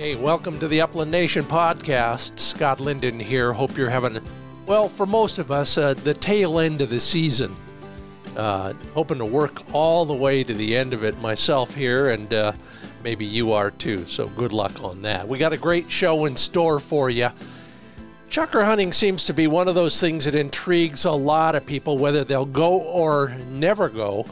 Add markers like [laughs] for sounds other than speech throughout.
Hey, welcome to the Upland Nation podcast. Scott Linden here. Hope you're having, well, for most of us, uh, the tail end of the season. Uh, hoping to work all the way to the end of it myself here, and uh, maybe you are too. So good luck on that. We got a great show in store for you. Chukar hunting seems to be one of those things that intrigues a lot of people, whether they'll go or never go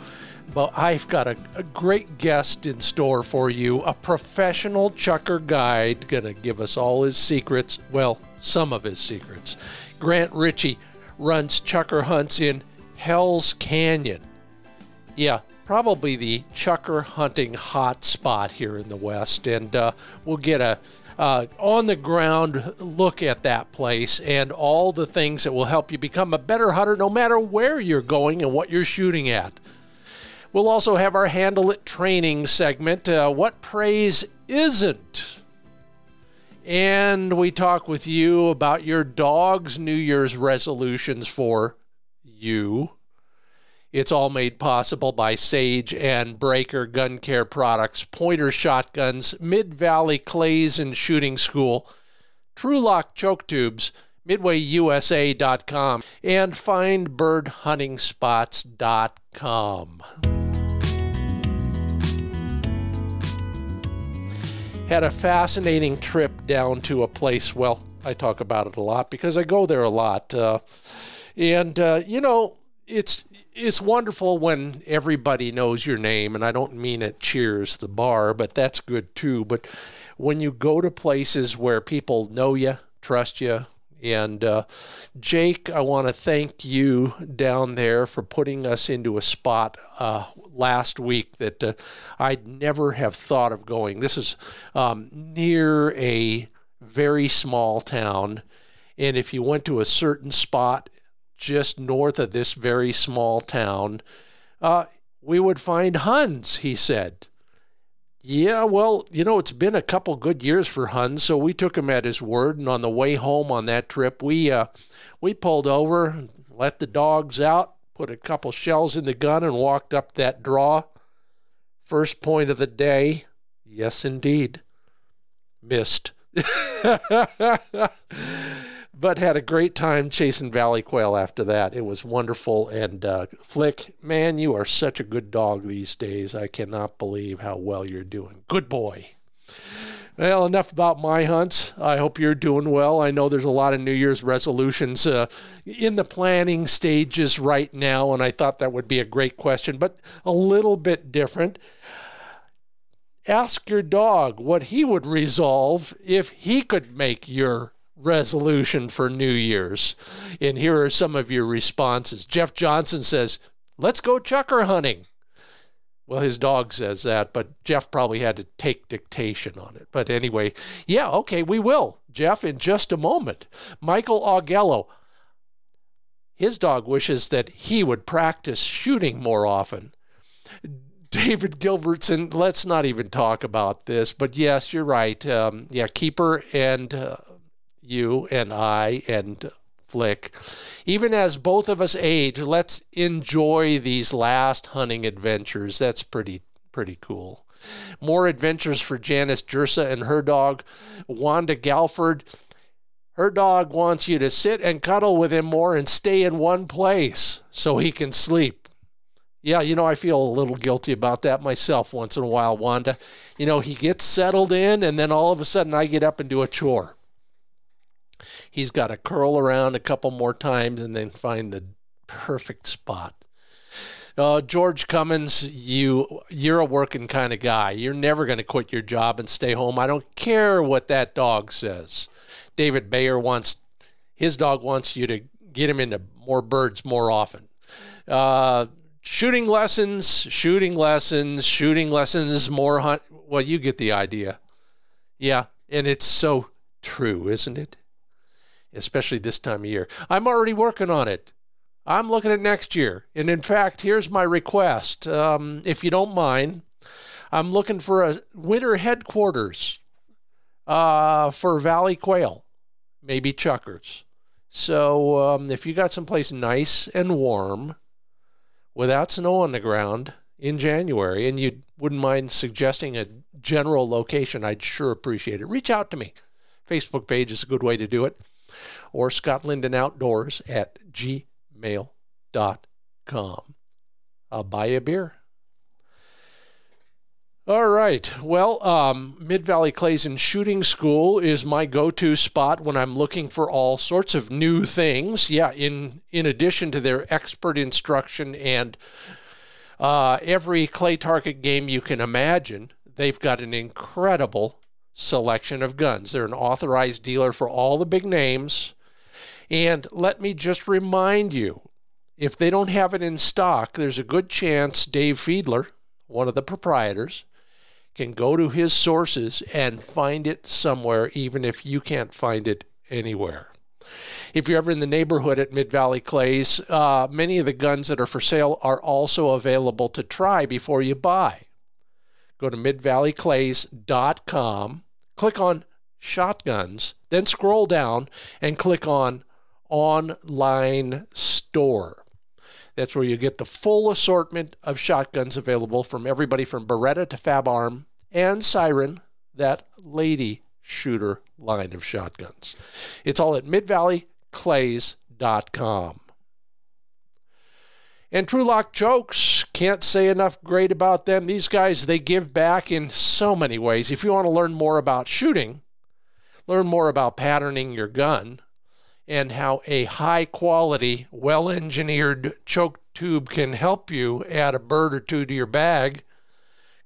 but I've got a, a, great guest in store for you, a professional chukar guide, going to give us all his secrets. Well, some of his secrets. Grant Ritchie runs chukar hunts in Hell's Canyon. Yeah, probably the chukar hunting hot spot here in the West, and uh, we'll get a uh, on the ground look at that place and all the things that will help you become a better hunter no matter where you're going and what you're shooting at. We'll also have our Handle It training segment uh, What Praise Isn't? And we talk with you about your dog's New Year's resolutions for you. It's all made possible by Sage and Braker Gun Care Products, Pointer Shotguns, Mid Valley Clays and Shooting School, Trulock Choke Tubes, MidwayUSA.com, and FindBirdHuntingSpots.com. Had a fascinating trip down to a place, well, I talk about it a lot because I go there a lot. Uh, and, uh, you know, it's it's wonderful when everybody knows your name, and I don't mean it cheers the bar, but that's good too. But when you go to places where people know you, trust you, and uh, Jake, I want to thank you down there for putting us into a spot uh, last week that uh, I'd never have thought of going. This is um, near a very small town. And if you went to a certain spot just north of this very small town, uh, we would find Huns, he said. Yeah, well, you know, it's been a couple good years for Huns, so we took him at his word. And on the way home on that trip, we uh, we pulled over, let the dogs out, put a couple shells in the gun, and walked up that draw. First point of the day, yes, indeed, missed. [laughs] but had a great time chasing valley quail after that. It was wonderful. And uh, Flick, man, you are such a good dog these days. I cannot believe how well you're doing. Good boy. Well, enough about my hunts. I hope you're doing well. I know there's a lot of New Year's resolutions uh, in the planning stages right now, and I thought that would be a great question, but a little bit different. Ask your dog what he would resolve if he could make your resolution for New Year's. And here are some of your responses. Jeff Johnson says, Let's go chukar hunting. Well, his dog says that, but Jeff probably had to take dictation on it. But anyway, yeah, okay, we will, Jeff, in just a moment. Michael Augello, his dog wishes that he would practice shooting more often. David Gilbertson, let's not even talk about this, but yes, you're right. Um, yeah, keeper and uh, you and I and Flick. Even as both of us age, let's enjoy these last hunting adventures. That's pretty pretty cool. More adventures for Janice Jersa and her dog, Wanda Galford. Her dog wants you to sit and cuddle with him more and stay in one place so he can sleep. Yeah, you know, I feel a little guilty about that myself once in a while, Wanda. You know, he gets settled in, and then all of a sudden I get up and do a chore. He's got to curl around a couple more times and then find the perfect spot. Uh, George Cummins, you you're a working kind of guy. You're never going to quit your job and stay home. I don't care what that dog says. David Bayer wants his dog wants you to get him into more birds more often. Uh, shooting lessons, shooting lessons, shooting lessons, more hunt. Well, you get the idea. Yeah, and it's so true, isn't it? Especially this time of year. I'm already working on it. I'm looking at next year. And in fact, here's my request. Um, if you don't mind, I'm looking for a winter headquarters uh, for Valley Quail, maybe chukars. So um, if you got someplace nice and warm without snow on the ground in January, and you wouldn't mind suggesting a general location, I'd sure appreciate it. Reach out to me. Facebook page is a good way to do it. Or Scott Linden Outdoors at gmail.com. I'll buy you a beer. All right. Well, um, Mid Valley Clays and Shooting School is my go-to spot when I'm looking for all sorts of new things. Yeah, in in addition to their expert instruction and uh, every clay target game you can imagine, they've got an incredible selection of guns. They're an authorized dealer for all the big names. And let me just remind you, if they don't have it in stock, there's a good chance Dave Fiedler, one of the proprietors, can go to his sources and find it somewhere, even if you can't find it anywhere. If you're ever in the neighborhood at Mid Valley Clays, uh, many of the guns that are for sale are also available to try before you buy. Go to midvalleyclays.com, click on shotguns, then scroll down and click on online store. That's where you get the full assortment of shotguns available from everybody from Beretta to Fabarm and Syren, that lady shooter line of shotguns. It's all at midvalleyclays.com. And Trulock Chokes, can't say enough great about them. These guys, they give back in so many ways. If you want to learn more about shooting, learn more about patterning your gun, and how a high quality, well engineered choke tube can help you add a bird or two to your bag,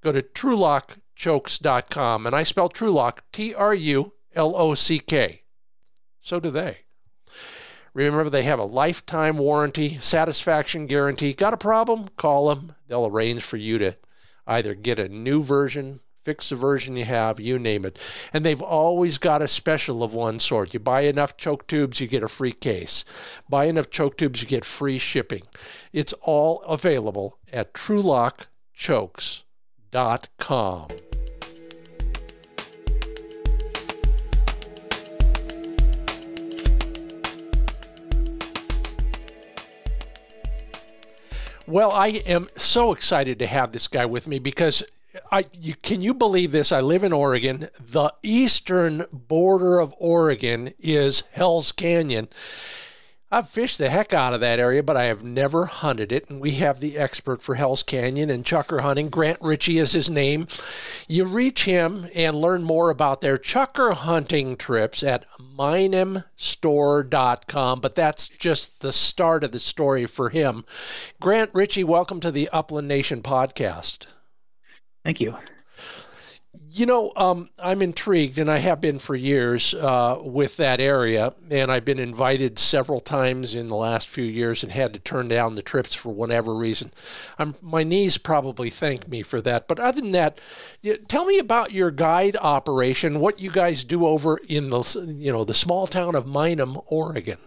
go to trulockchokes.com. And I spell Trulock, T R U L O C K. So do they. Remember, they have a lifetime warranty, satisfaction guarantee. Got a problem? Call them. They'll arrange for you to either get a new version, fix the version you have, you name it. And they've always got a special of one sort. You buy enough choke tubes, you get a free case. Buy enough choke tubes, you get free shipping. It's all available at trulockchokes.com. Well, I am so excited to have this guy with me because I you, can you believe this? I live in Oregon. The eastern border of Oregon is Hell's Canyon. I've fished the heck out of that area, but I have never hunted it. And we have the expert for Hell's Canyon and chukar hunting. Grant Ritchie is his name. You reach him and learn more about their chukar hunting trips at minamstore.com. But that's just the start of the story for him. Grant Ritchie, welcome to the Upland Nation podcast. Thank you. You know, um, I'm intrigued, and I have been for years uh, with that area. And I've been invited several times in the last few years and had to turn down the trips for whatever reason. I'm, my knees probably thank me for that. But other than that, tell me about your guide operation. What you guys do over in the you know the small town of Minam, Oregon.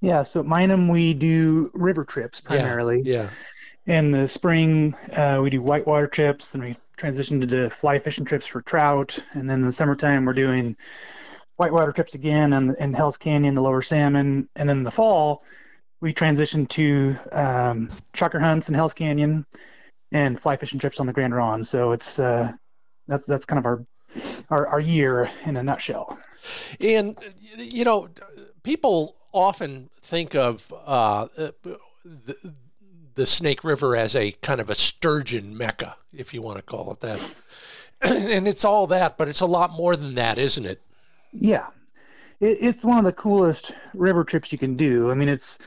Yeah, so at Minam we do river trips primarily. Yeah. yeah. In the spring, uh, we do whitewater trips, and we transitioned to fly fishing trips for trout, and then in the summertime we're doing whitewater trips again and in Hell's Canyon, the lower salmon, and then in the fall we transitioned to um, chukar hunts in Hell's Canyon and fly fishing trips on the Grande Ronde. So it's uh, that's that's kind of our, our our year in a nutshell. And you know, people often think of uh, the Snake River as a kind of a sturgeon mecca, if you want to call it that. [clears throat] and it's all that, but it's a lot more than that, isn't it? Yeah, it, it's one of the coolest river trips you can do. I mean, it's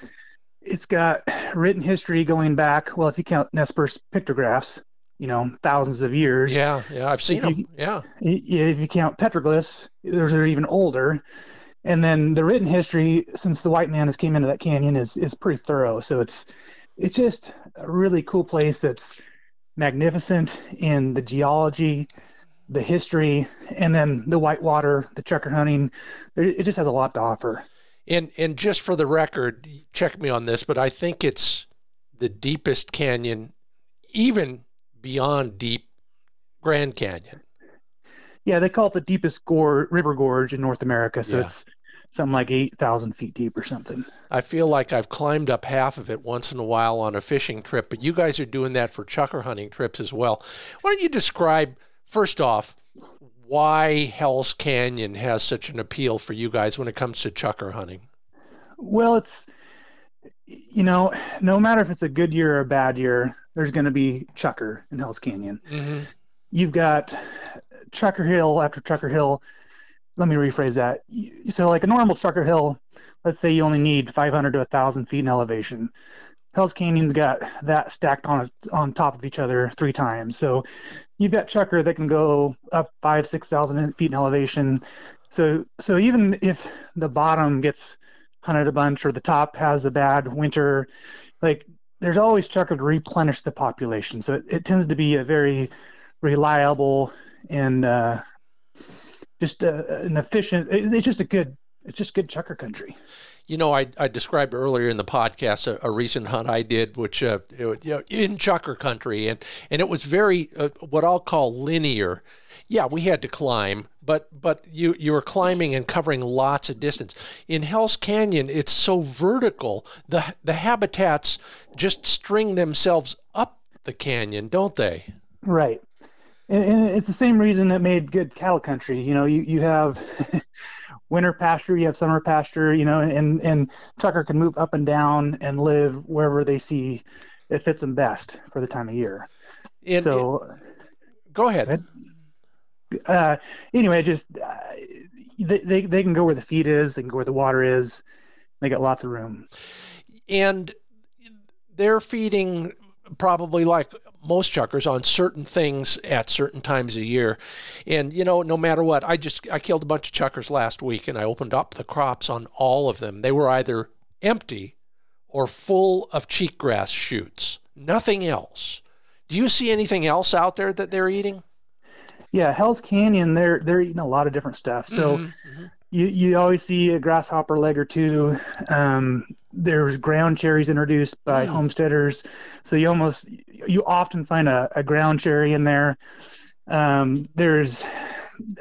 it's got written history going back. Well, if you count Nez Perce pictographs, you know, thousands of years. Yeah, yeah, I've seen if them. You, yeah. If you count petroglyphs, they're even older. And then the written history, since the white man has came into that canyon, is is pretty thorough. So it's it's just a really cool place that's magnificent in the geology, the history, and then the whitewater, the chukar hunting. It just has a lot to offer. And and just for the record, check me on this, but I think it's the deepest canyon, even beyond deep Grand Canyon. Yeah, they call it the deepest gore, river gorge in North America. So yeah. it's something like 8,000 feet deep or something. I feel like I've climbed up half of it once in a while on a fishing trip, but you guys are doing that for chukar hunting trips as well. Why don't you describe first off, why Hell's Canyon has such an appeal for you guys when it comes to chukar hunting? Well, it's you know, no matter if it's a good year or a bad year, there's going to be chukar in Hell's Canyon. Mm-hmm. You've got Chukar hill after Chukar hill. Let me rephrase that. So, like a normal chukar hill, let's say you only need 500 to 1,000 feet in elevation. Hell's Canyon's got that stacked on on top of each other three times. So you've got chukar that can go up five, six thousand feet in elevation. So so even if the bottom gets hunted a bunch or the top has a bad winter, like there's always chukar to replenish the population. So it, it tends to be a very reliable and uh, just uh, an efficient. It's just a good. It's just good chukar country. You know, I, I described earlier in the podcast a, a recent hunt I did, which uh, you know, in chukar country, and and it was very uh, what I'll call linear. Yeah, we had to climb, but but you you were climbing and covering lots of distance. In Hell's Canyon, it's so vertical. the The habitats just string themselves up the canyon, don't they? Right, and, and it's the same reason that made good cattle country. You know, you you have [laughs] winter pasture, you have summer pasture, you know, and and chukar can move up and down and live wherever they see it fits them best for the time of year. So, go ahead. Uh, anyway, just uh, they, they they can go where the feed is, they can go where the water is. They got lots of room. And they're feeding probably like most chukars on certain things at certain times of year. And you know, no matter what, I just I killed a bunch of chukars last week and I opened up the crops on all of them. They were either empty or full of cheatgrass shoots. Nothing else. Do you see anything else out there that they're eating? Yeah, Hell's Canyon, they're they're eating a lot of different stuff. So mm-hmm, mm-hmm you, you always see a grasshopper leg or two. Um, there's ground cherries introduced by mm. homesteaders, so you almost you often find a, a ground cherry in there. Um, there's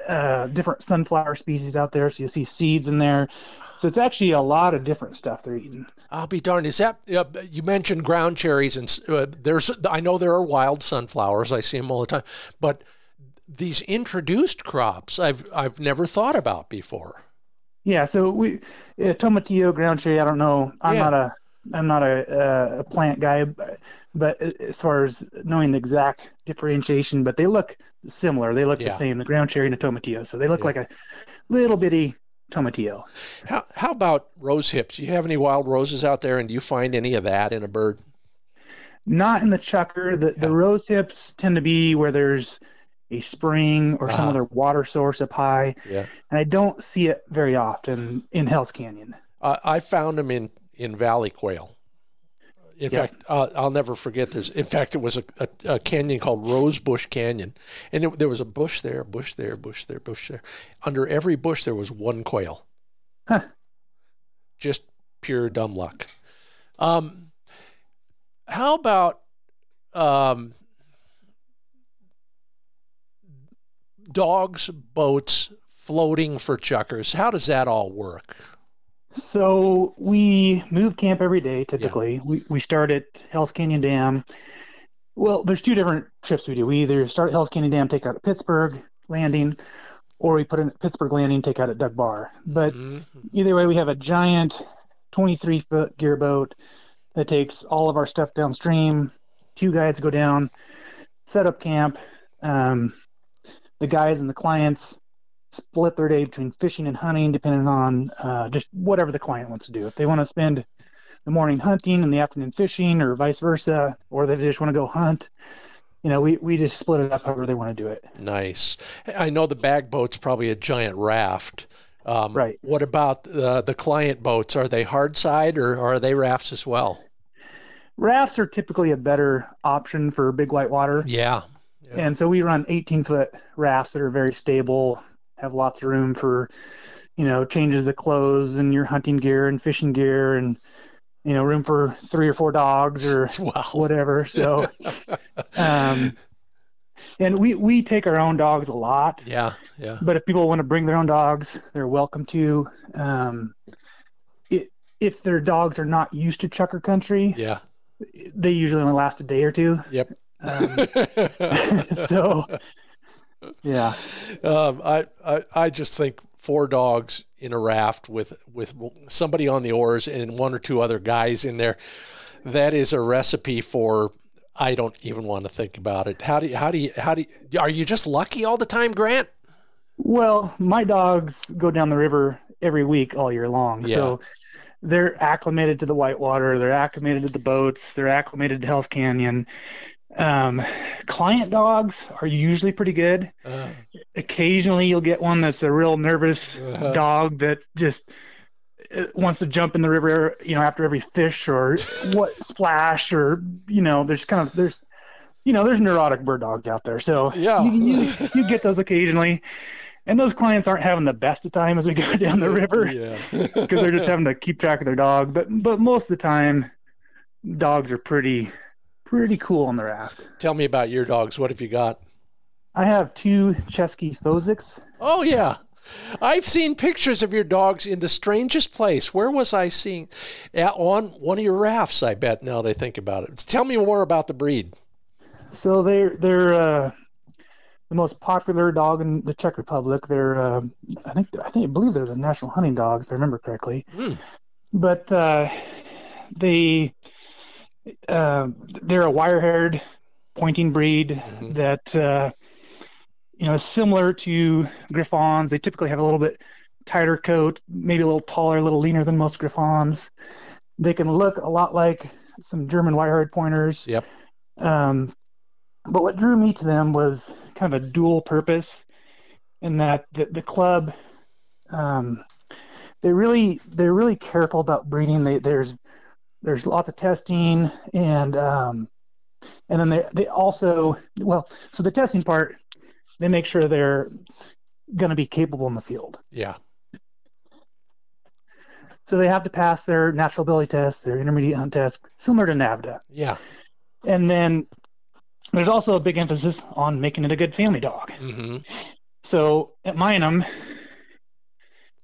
uh, different sunflower species out there, so you see seeds in there. So it's actually a lot of different stuff they're eating. I'll be darned. Is that uh, you mentioned ground cherries and uh, there's I know there are wild sunflowers. I see them all the time, but these introduced crops I've I've never thought about before. Yeah, so we uh, tomatillo, ground cherry. I don't know. I'm yeah. not a I'm not a, uh, a plant guy, but, but, as far as knowing the exact differentiation, but they look similar. They look yeah. the same. The ground cherry and the tomatillo. So they look yeah. like a little bitty tomatillo. How how about rose hips? Do you have any wild roses out there, and do you find any of that in a bird? Not in the chukar. The the rose hips tend to be where there's a spring or some uh-huh. other water source up high. Yeah. And I don't see it very often in Hell's Canyon. Uh, I found them in, in Valley Quail. In yep. fact, uh, I'll never forget. There's, in fact, it was a, a, a canyon called Rosebush Canyon, and it, there was a bush there, bush there, bush there, bush there. Under every bush, there was one quail. Huh. Just pure dumb luck. Um, how about um, dogs, boats, floating for chukars. How does that all work? So we move camp every day typically. Yeah. We, we start at Hell's Canyon Dam. Well, there's two different trips we do. We either start at Hell's Canyon Dam, take out at Pittsburg Landing, or we put in Pittsburg Landing, take out at Dug Bar. But mm-hmm. either way, we have a giant 23 foot gear boat that takes all of our stuff downstream. Two guides go down, set up camp. Um, the guys and the clients split their day between fishing and hunting, depending on uh, just whatever the client wants to do. If they want to spend the morning hunting and the afternoon fishing, or vice versa, or they just want to go hunt, you know, we, we just split it up however they want to do it. Nice. I know the bag boat's probably a giant raft. Um, right. What about uh, the client boats? Are they hard side or, or are they rafts as well? Rafts are typically a better option for big white water. Yeah, and so we run 18 foot rafts that are very stable, have lots of room for, you know, changes of clothes and your hunting gear and fishing gear and, you know, room for three or four dogs or [laughs] wow. whatever. So, [laughs] um, and we, we take our own dogs a lot. Yeah. Yeah. But if people want to bring their own dogs, they're welcome to. Um, it, if their dogs are not used to chukar country, yeah, they usually only last a day or two. Yep. Um, [laughs] so, Yeah. Um, I, I I just think four dogs in a raft with with somebody on the oars and one or two other guys in there. That is a recipe for. I don't even want to think about it. How do you, how do you how do you, are you just lucky all the time, Grant? Well, my dogs go down the river every week all year long. Yeah. So they're acclimated to the whitewater, they're acclimated to the boats, they're acclimated to Hell's Canyon. Um, client dogs are usually pretty good. Uh, Occasionally, you'll get one that's a real nervous Uh-huh. dog that just uh, wants to jump in the river, you know, after every fish or what [laughs] splash or you know, there's kind of there's you know, there's neurotic bird dogs out there. So Yeah. you, you, you get those [laughs] occasionally. And those clients aren't having the best of time as we go down the river yeah. [laughs] because they're just having to keep track of their dog. But but most of the time, dogs are pretty pretty cool on the raft. Tell me about your dogs. What have you got? I have two Cesky Fouseks. Oh yeah. I've seen pictures of your dogs in the strangest place. Where was I seeing? Yeah, on one of your rafts, I bet. Now that I think about it, tell me more about the breed. So they're they're uh, the most popular dog in the Czech Republic. They're uh, I think I think I believe they're the national hunting dog if I remember correctly. Hmm. But uh, they uh, they're a wire-haired pointing breed Mhm. that uh, you know is similar to Griffons. They typically have a little bit tighter coat, maybe a little taller, a little leaner than most Griffons. They can look a lot like some German wire-haired pointers. Yep. Um, but what drew me to them was kind of a dual purpose in that the, the club um, they really they're really careful about breeding they, there's there's lots of testing and um, and then they they also well so the testing part they make sure they're going to be capable in the field Yeah. so they have to pass their natural ability test their intermediate hunt test similar to NAVHDA Yeah. and then there's also a big emphasis on making it a good family dog hmm So at Minam,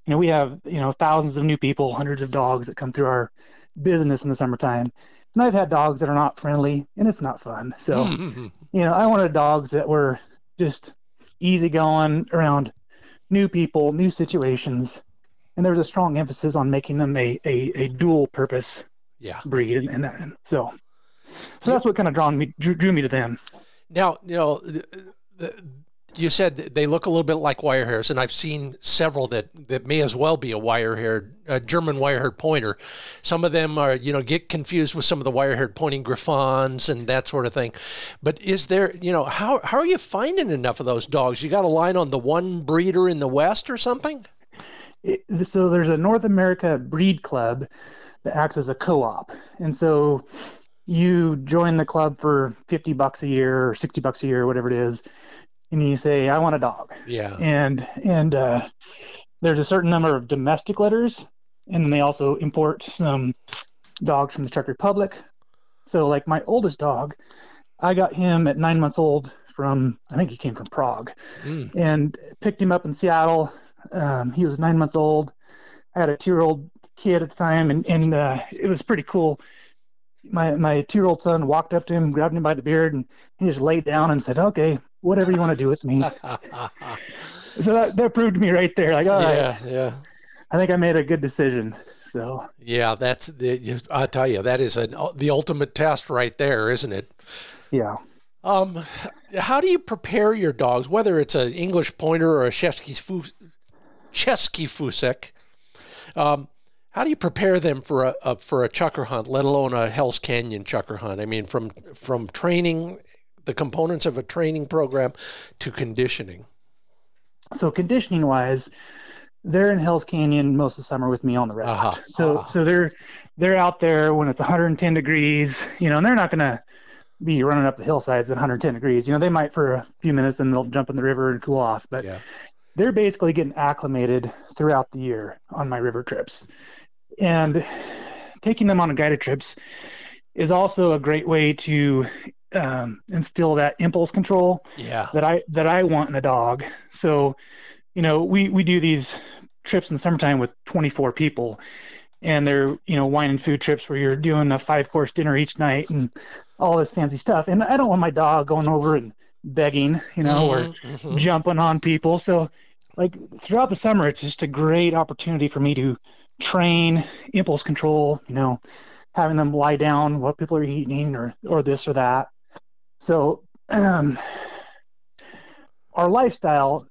you know, we have, you know, thousands of new people, hundreds of dogs that come through our business in the summertime. And I've had dogs that are not friendly and it's not fun. So, [laughs] you know, I wanted dogs that were just easygoing around new people, new situations. And there was a strong emphasis on making them a, a, a dual purpose yeah. breed. And, and, that, and so, so that's what kind of drawn me, drew, drew me to them. Now, you know, th- th- you said they look a little bit like wire hairs, and I've seen several that, that may as well be a wire haired, uh, German wire haired pointer. Some of them are, you know, get confused with some of the wire haired pointing Griffons and that sort of thing. But is there, you know, how, how are you finding enough of those dogs? You got a line on the one breeder in the West or something? it, so there's a North America breed club that acts as a co-op, and so you join the club for 50 bucks a year or 60 bucks a year, whatever it is, and you say, "I want a dog," Yeah. and and uh, there's a certain number of domestic letters, and then they also import some dogs from the Czech Republic. So, like my oldest dog, I got him at nine months old from I think he came from Prague Mm. and picked him up in Seattle. Um, he was nine months old. I had a two-year-old kid at the time, and and uh, it was pretty cool. My my two-year-old son walked up to him, grabbed him by the beard, and he just laid down and said, "Okay, whatever you want to do with me." [laughs] so that that proved me right there, like, all right, yeah, yeah. I think I made a good decision. So Yeah, that's the. I tell you, that is an, the ultimate test right there, isn't it? yeah. Um, how do you prepare your dogs, whether it's an English pointer or a Chesky Fu- Cesky Fousek? Um, how do you prepare them for a, a for a chukar hunt, let alone a Hell's Canyon chukar hunt? I mean, from from training, the components of a training program to conditioning. So conditioning wise, they're in Hell's Canyon most of the summer with me on the raft. Uh-huh, So uh-huh. so they're they're out there when it's 110 degrees, you know, and they're not gonna be running up the hillsides at 110 degrees. You know, they might for a few minutes and they'll jump in the river and cool off, but Yeah. they're basically getting acclimated throughout the year on my river trips. And taking them on guided trips is also a great way to um, instill that impulse control Yeah. that I that I want in a dog. So, you know, we we do these trips in the summertime with 24 people, and they're you know wine and food trips where you're doing a five course dinner each night and all this fancy stuff. And I don't want my dog going over and begging, you know, or Mhm, mhm. jumping on people. So, like throughout the summer, it's just a great opportunity for me to train impulse control. You know, having them lie down, what people are eating, or or this or that. So, um, our lifestyle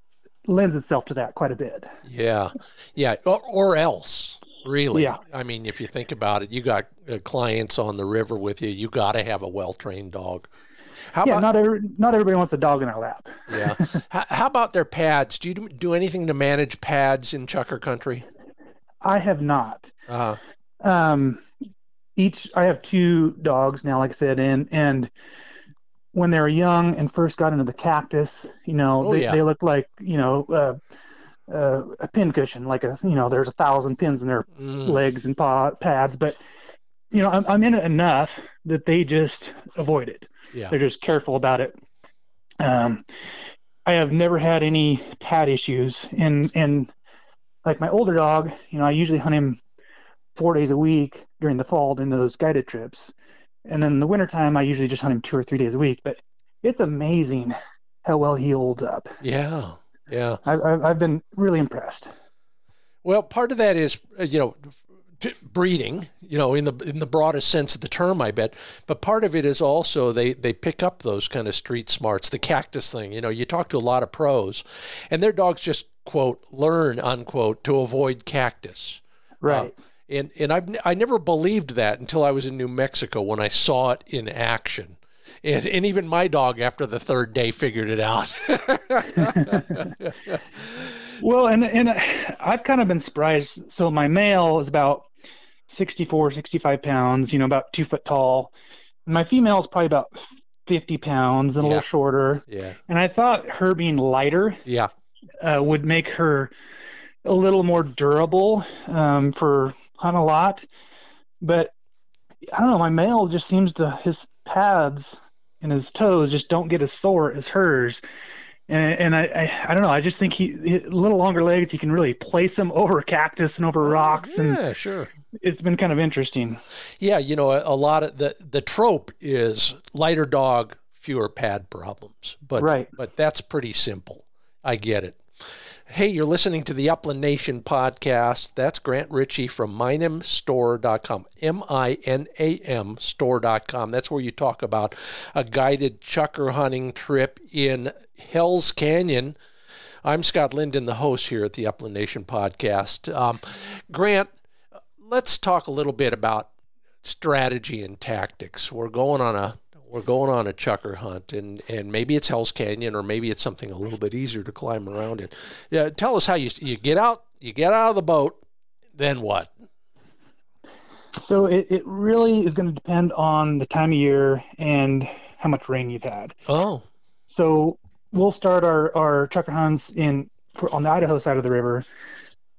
lends itself to that quite a bit. Yeah, yeah, or, or else, really. Yeah. I mean, if you think about it, you got uh, clients on the river with you. You got to have a well-trained dog. How yeah, about not every, not everybody wants a dog in their lap. yeah? [laughs] how, how about their pads? Do you do- anything to manage pads in Chukar Country? I have not. Uh, um, each I have two dogs now, like I said, and and when they were young and first got into the cactus, you know, Oh, they, yeah. they looked like you know uh, uh, a pin cushion, like a you know, there's a thousand pins in their mm, legs and paw pads, but you know, I'm, I'm in it enough that they just avoid it. yeah, They're just careful about it. Um, I have never had any pad issues, and and like my older dog, you know, I usually hunt him four days a week during the fall during those guided trips, and then in the wintertime I usually just hunt him two or three days a week. But it's amazing how well he holds up. yeah, yeah. I've I've, I've been really impressed. Well, part of that is uh, you know breeding, you know, in the in the broadest sense of the term, I bet. But part of it is also they they pick up those kind of street smarts, the cactus thing. You know, you talk to a lot of pros, and their dogs just quote learn unquote to avoid cactus. Right. And and I've I never believed that until I was in New Mexico when I saw it in action. And, and even my dog after the third day figured it out. [laughs] Well, and and I've kind of been surprised. So my male is about 64, 65 pounds, you know, about two foot tall. My female is probably about 50 pounds and a little shorter. yeah. And I thought her being lighter Yeah. uh, would make her a little more durable um, for hunt a lot. But I don't know, my male just seems to, his pads and his toes just don't get as sore as hers. And, and I, I, I don't know, I just think he, he, a little longer legs, he can really place them [laughs] over cactus and over oh, rocks. And Yeah, sure. it's been kind of interesting. Yeah, you know, a, a lot of the the trope is lighter dog, fewer pad problems. But Right. but that's pretty simple. I get it. Hey, you're listening to the Upland Nation podcast. That's Grant Ritchie from minamstore.com. M I N A M store.com. That's where you talk about a guided chukar hunting trip in Hell's Canyon. I'm Scott Linden, the host here at the Upland Nation podcast. Um, Grant, let's talk a little bit about strategy and tactics. We're going on a we're going on a chukar hunt, and and maybe it's Hell's Canyon, or maybe it's something a little bit easier to climb around in. Yeah, tell us how you you get out you get out of the boat, then what? So it, it really is going to depend on the time of year and how much rain you've had. Oh, So we'll start our, our chukar hunts in on the Idaho side of the river,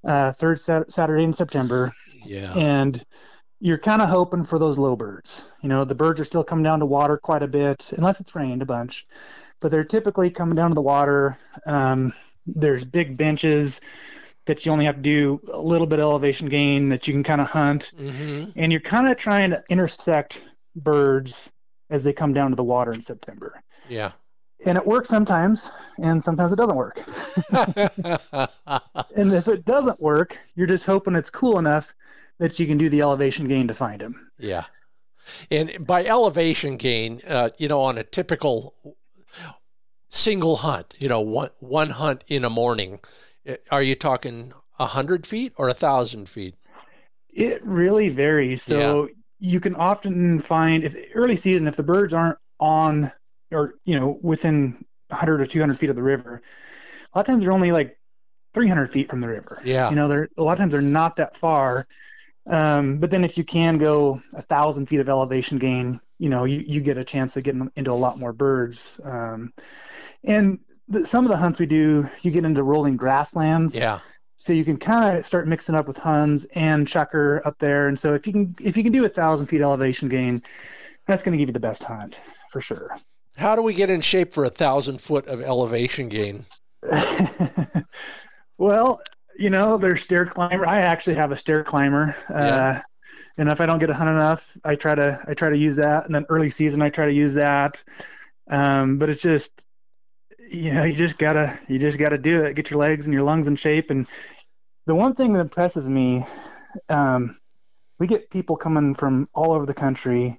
uh, third sat- Saturday in September, yeah, and you're kind of hoping for those low birds. You know, the birds are still coming down to water quite a bit, unless it's rained a bunch, but they're typically coming down to the water. Um, there's big benches that you only have to do a little bit of elevation gain that you can kind of hunt hmm and you're kind of trying to intersect birds as they come down to the water in September. yeah. And it works sometimes, and sometimes it doesn't work. [laughs] And if it doesn't work, you're just hoping it's cool enough that you can do the elevation gain to find them. Yeah. And by elevation gain, uh, you know, on a typical single hunt, you know, one, one hunt in a morning, uh, are you talking a hundred feet or a thousand feet? It really varies. So you can often find if early season, if the birds aren't on or you know within 100 or 200 feet of the river, a lot of times they're only like 300 feet from the river. Yeah. you know they're a lot of times they're not that far um, but then if you can go a thousand feet of elevation gain you know you, you get a chance of getting into a lot more birds um, and the, some of the hunts we do you get into rolling grasslands Yeah. so you can kind of start mixing up with huns and chukar up there and so if you can if you can do a thousand feet elevation gain that's going to give you the best hunt for sure How do we get in shape for a thousand foot of elevation gain? [laughs] well, you know, there's stair climber. I actually have a stair climber. Yeah. Uh, and if I don't get a hunt enough, I try to I try to use that. And then early season, I try to use that. Um, but it's just you know, you just gotta you just gotta do it. Get your legs and your lungs in shape. And the one thing that impresses me, um, we get people coming from all over the country,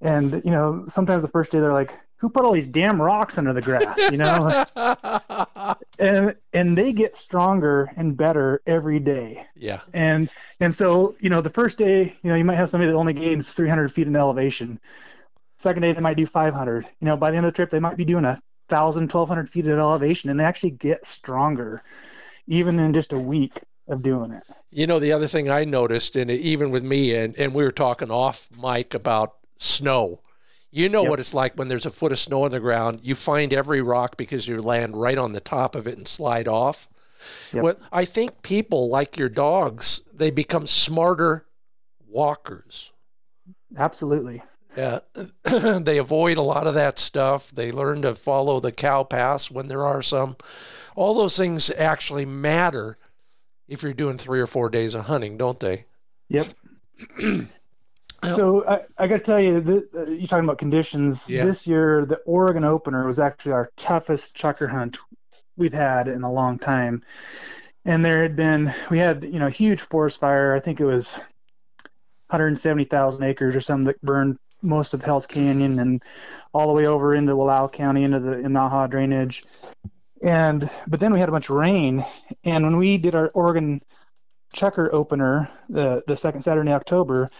and you know, sometimes the first day they're like, "Who put all these damn rocks under the grass?" You know, [laughs] [laughs] and and they get stronger and better every day. Yeah. And and so you know, the first day, you know, you might have somebody that only gains 300 feet in elevation. Second day, they might do 500. You know, by the end of the trip, they might be doing a thousand, 1200 feet of elevation, and they actually get stronger, even in just a week of doing it. You know, the other thing I noticed, and even with me, and, and we were talking off mic about snow. You know yep. what it's like when there's a foot of snow on the ground. You find every rock because you land right on the top of it and slide off. Yep. What I think people like your dogs, they become smarter walkers. Absolutely. Yeah, [clears throat] they avoid a lot of that stuff. They learn to follow the cow paths when there are some. All those things actually matter if you're doing three or four days of hunting, don't they? Yep. [clears throat] so I, I got to tell you, uh, you're talking about conditions. Yeah. This year, the Oregon opener was actually our toughest chukar hunt we've had in a long time. And there had been, we had, you know, a huge forest fire. I think it was 170,000 acres or something that burned most of Hell's Canyon and all the way over into Wallowa County into the Imnaha drainage. And but then we had a bunch of rain, and when we did our Oregon chukar opener the the second Saturday in October,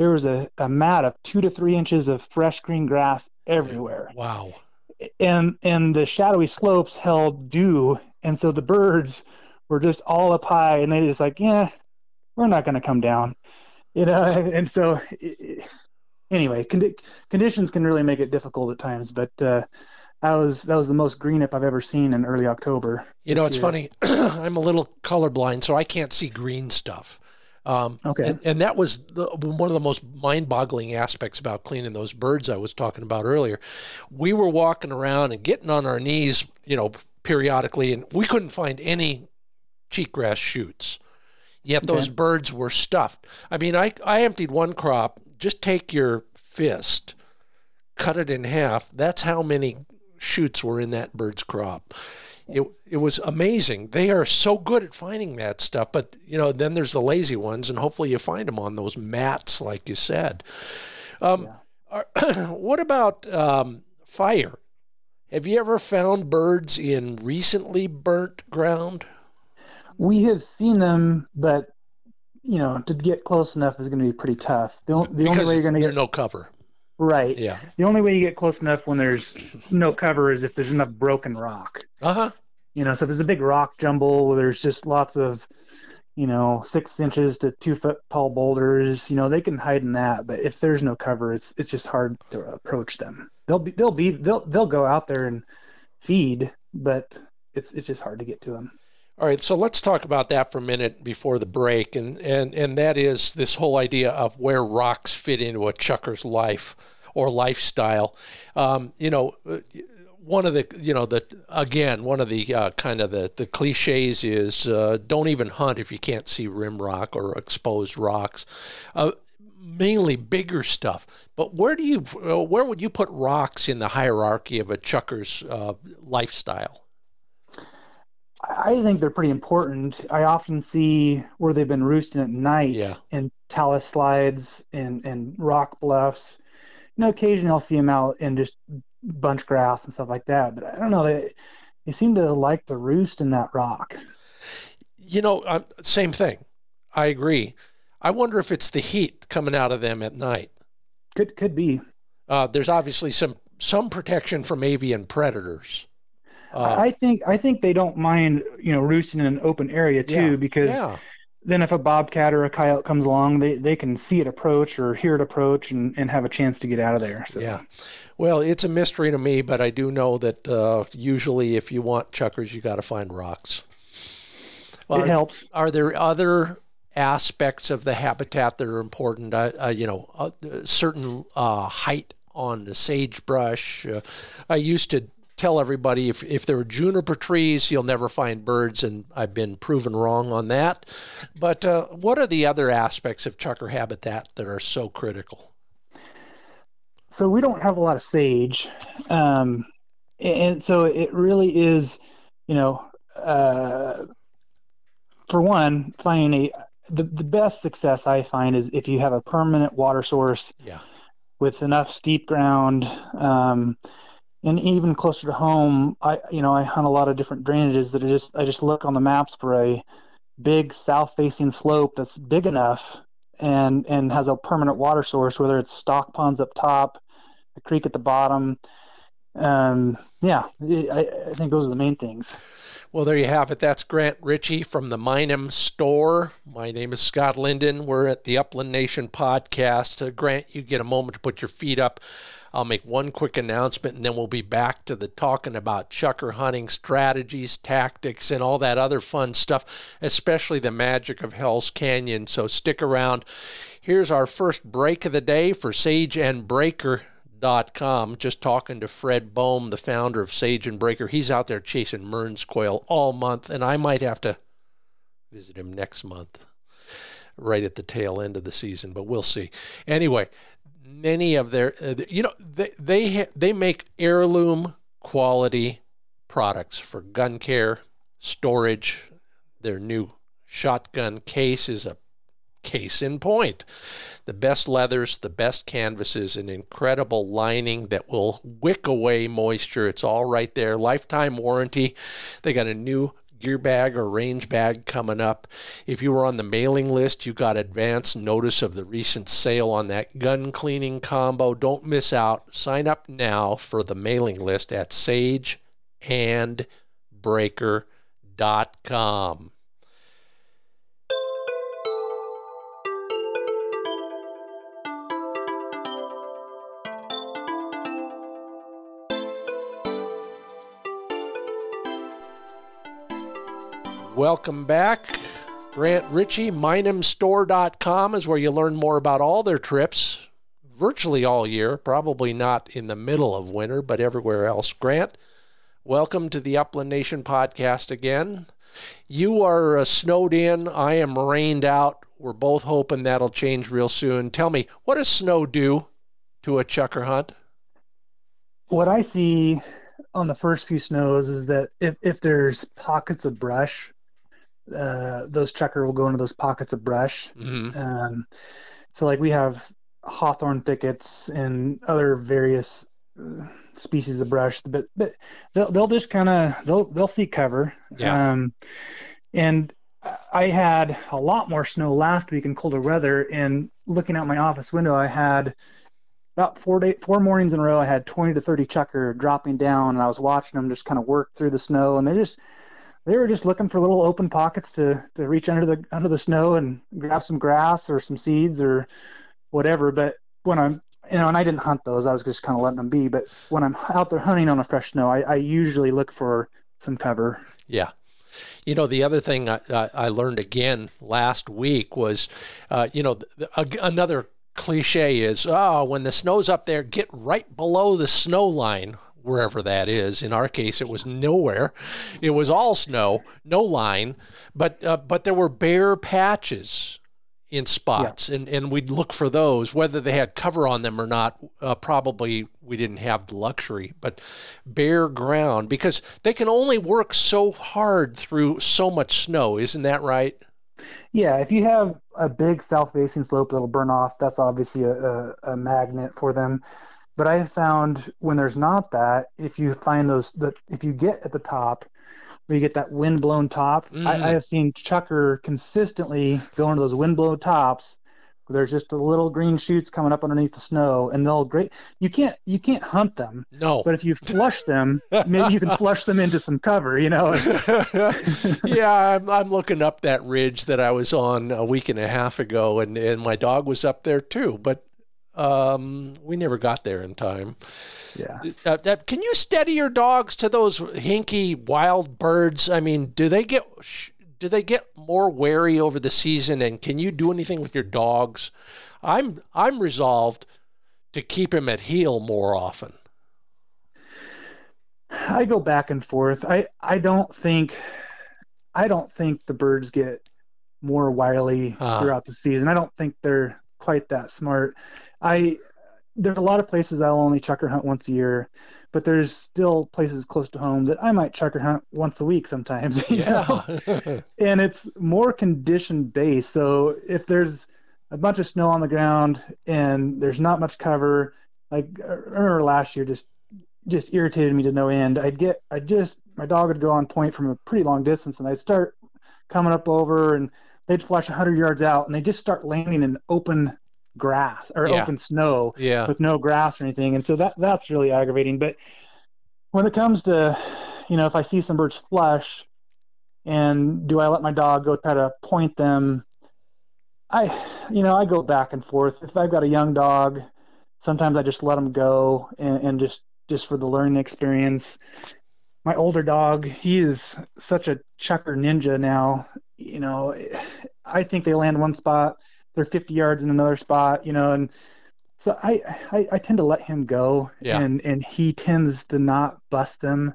there was a, a mat of two to three inches of fresh green grass everywhere. Wow. And and the shadowy slopes held dew, and so the birds were just all up high, and they just like, yeah, we're not going to come down, you know. [laughs] And so anyway, condi- conditions can really make it difficult at times, but uh, that was that was the most green up I've ever seen in early October. You know, it's year. funny. [clears throat] I'm a little colorblind, so I can't see green stuff. Um, okay. And, and, that was the, one of the most mind-boggling aspects about cleaning those birds I was talking about earlier. We were walking around and getting on our knees, you know, periodically, and we couldn't find any cheatgrass shoots. Yet those okay. birds were stuffed. I mean, I I emptied one crop just take your fist, cut it in half. That's how many shoots were in that bird's crop. It, it was amazing. They are so good at finding that stuff, but you know, then there's the lazy ones, and hopefully you find them on those mats, like you said. Um, yeah. are, [clears throat] what about um, fire? Have you ever found birds in recently burnt ground? We have seen them, but you know, to get close enough is going to be pretty tough. The, the only way you're going to get no cover. Right. Yeah. The only way you get close enough when there's no cover is if there's enough broken rock. Uh huh. You know, so if it's a big rock jumble where there's just lots of, you know, six inches to two foot tall boulders, you know, they can hide in that. But if there's no cover, it's it's just hard to approach them. They'll be they'll be they'll they'll go out there and feed, but it's it's just hard to get to them. All right, so let's talk about that for a minute before the break, and and and that is this whole idea of where rocks fit into a chukar's life or lifestyle. Um, you know, one of the you know the again one of the uh, kind of the the cliches is uh, don't even hunt if you can't see rim rock or exposed rocks. Uh, mainly bigger stuff. But where do you uh, where would you put rocks in the hierarchy of a chukar's uh, lifestyle? I think they're pretty important. I often see where they've been roosting at night yeah. in talus slides and, and rock bluffs. You know, occasionally I'll see them out in just bunch grass and stuff like that. But I don't know. They, they seem to like to roost in that rock. You know, uh, same thing. I agree. I wonder if it's the heat coming out of them at night. Could could be. Uh, there's obviously some some protection from avian predators. Uh, I think I think they don't mind you know roosting in an open area too yeah, because yeah. then if a bobcat or a coyote comes along, they, they can see it approach or hear it approach and, and have a chance to get out of there. So. Yeah, well, it's a mystery to me, but I do know that uh, usually if you want chukars, you got to find rocks. Well, it are, helps. Are there other aspects of the habitat that are important? Uh, uh you know, uh, certain uh, height on the sagebrush. I used to tell everybody if, if there are juniper trees, you'll never find birds, and I've been proven wrong on that. But uh, what are the other aspects of chukar habitat that are so critical? So we don't have a lot of sage, um, and so it really is, you know, uh, for one, finding a the, the best success I find is if you have a permanent water source Yeah. with enough steep ground, um, and even closer to home, I you know I hunt a lot of different drainages that I just I just look on the maps for a big south facing slope that's big enough and and has a permanent water source, whether it's stock ponds up top, a creek at the bottom. Um, yeah, I, I think those are the main things. Well, there you have it. That's Grant Ritchie from the Minam store. My name is Scott Linden. We're at the Upland Nation podcast. Uh, Grant, you get a moment to put your feet up. I'll make one quick announcement and then we'll be back to the talking about chukar hunting strategies, tactics, and all that other fun stuff, especially the magic of Hell's Canyon. So stick around. Here's our first break of the day for Sage and Braker com. Just talking to Fred Bohm, the founder of Sage and Braker. He's out there chasing Mearns' quail all month, and I might have to visit him next month, right at the tail end of the season, but we'll see. Anyway, many of their, uh, you know, they they ha- they make heirloom quality products for gun care, storage. Their new shotgun case is a case in point. The best leathers, the best canvases, an incredible lining that will wick away moisture. It's all right there. Lifetime warranty. They got a new gear bag or range bag coming up. If you were on the mailing list, you got advance notice of the recent sale on that gun cleaning combo. Don't miss out. Sign up now for the mailing list at sageandbraker.com. Welcome back. Grant Ritchie, minamstore.com is where you learn more about all their trips virtually all year, probably not in the middle of winter, but everywhere else. Grant, welcome to the Upland Nation podcast again. You are uh, snowed in, I am rained out. We're both hoping that'll change real soon. Tell me, what does snow do to a chukar hunt? What I see on the first few snows is that if, if there's pockets of brush, uh, those chukar will go into those pockets of brush. Mm-hmm. Um, so like we have hawthorn thickets and other various uh, species of brush, but but they'll they'll just kind of they'll they'll seek cover. Yeah. Um, and I had a lot more snow last week in colder weather, and looking out my office window, I had about four day, four mornings in a row. I had 20 to 30 chukar dropping down, and I was watching them just kind of work through the snow, and they just they were just looking for little open pockets to to reach under the under the snow and grab some grass or some seeds or whatever. But when I'm you know, and I didn't hunt those. I was just kind of letting them be. But when I'm out there hunting on a fresh snow, I, I usually look for some cover. Yeah. You know, the other thing I, I learned again last week was, uh, you know, another cliche is, oh, when the snow's up there, get right below the snow line wherever that is. In our case, it was nowhere. It was all snow, no line, but uh, but there were bare patches in spots, yeah. and and we'd look for those, whether they had cover on them or not. Uh, probably we didn't have the luxury, but bare ground because they can only work so hard through so much snow. Isn't that right? Yeah, if you have a big south-facing slope that'll burn off, that's obviously a, a, a magnet for them. But I have found when there's not that, if you find those that if you get at the top, where you get that wind blown top, mm. I, I, have seen chukar consistently go into those wind blown tops. Where there's just a little green shoots coming up underneath the snow, and they'll great. You can't you can't hunt them. No. But if you flush them, maybe you can flush them into some cover. You know. [laughs] yeah, I'm, I'm looking up that ridge that I was on a week and a half ago, and and my dog was up there too. But um, we never got there in time. Yeah. Uh, uh, can you steady your dogs to those hinky wild birds? I mean, do they get do they get more wary over the season? And can you do anything with your dogs? I'm I'm resolved to keep him at heel more often. I go back and forth. I I don't think I don't think the birds get more wily uh. throughout the season. I don't think they're quite that smart. I there's a lot of places I'll only chukar hunt once a year, but there's still places close to home that I might chukar hunt once a week sometimes. [laughs] yeah. and it's more condition based. So if there's a bunch of snow on the ground and there's not much cover, like I remember last year, just just irritated me to no end. I'd get, I just, my dog would go on point from a pretty long distance, and I'd start coming up over, and they'd flash 100 yards out, and they just start landing in open grass or Yeah. open snow yeah. with no grass or anything, and so that that's really aggravating. But when it comes to, you know, if I see some birds flush, and do I let my dog go try to point them? I, you know, I go back and forth. If I've got a young dog, sometimes I just let them go and, and just just for the learning experience. My older dog, he is such a chukar ninja now. You know, I think they land one spot, they're 50 yards in another spot. You know, and so I, I, I tend to let him go, Yeah. and and he tends to not bust them.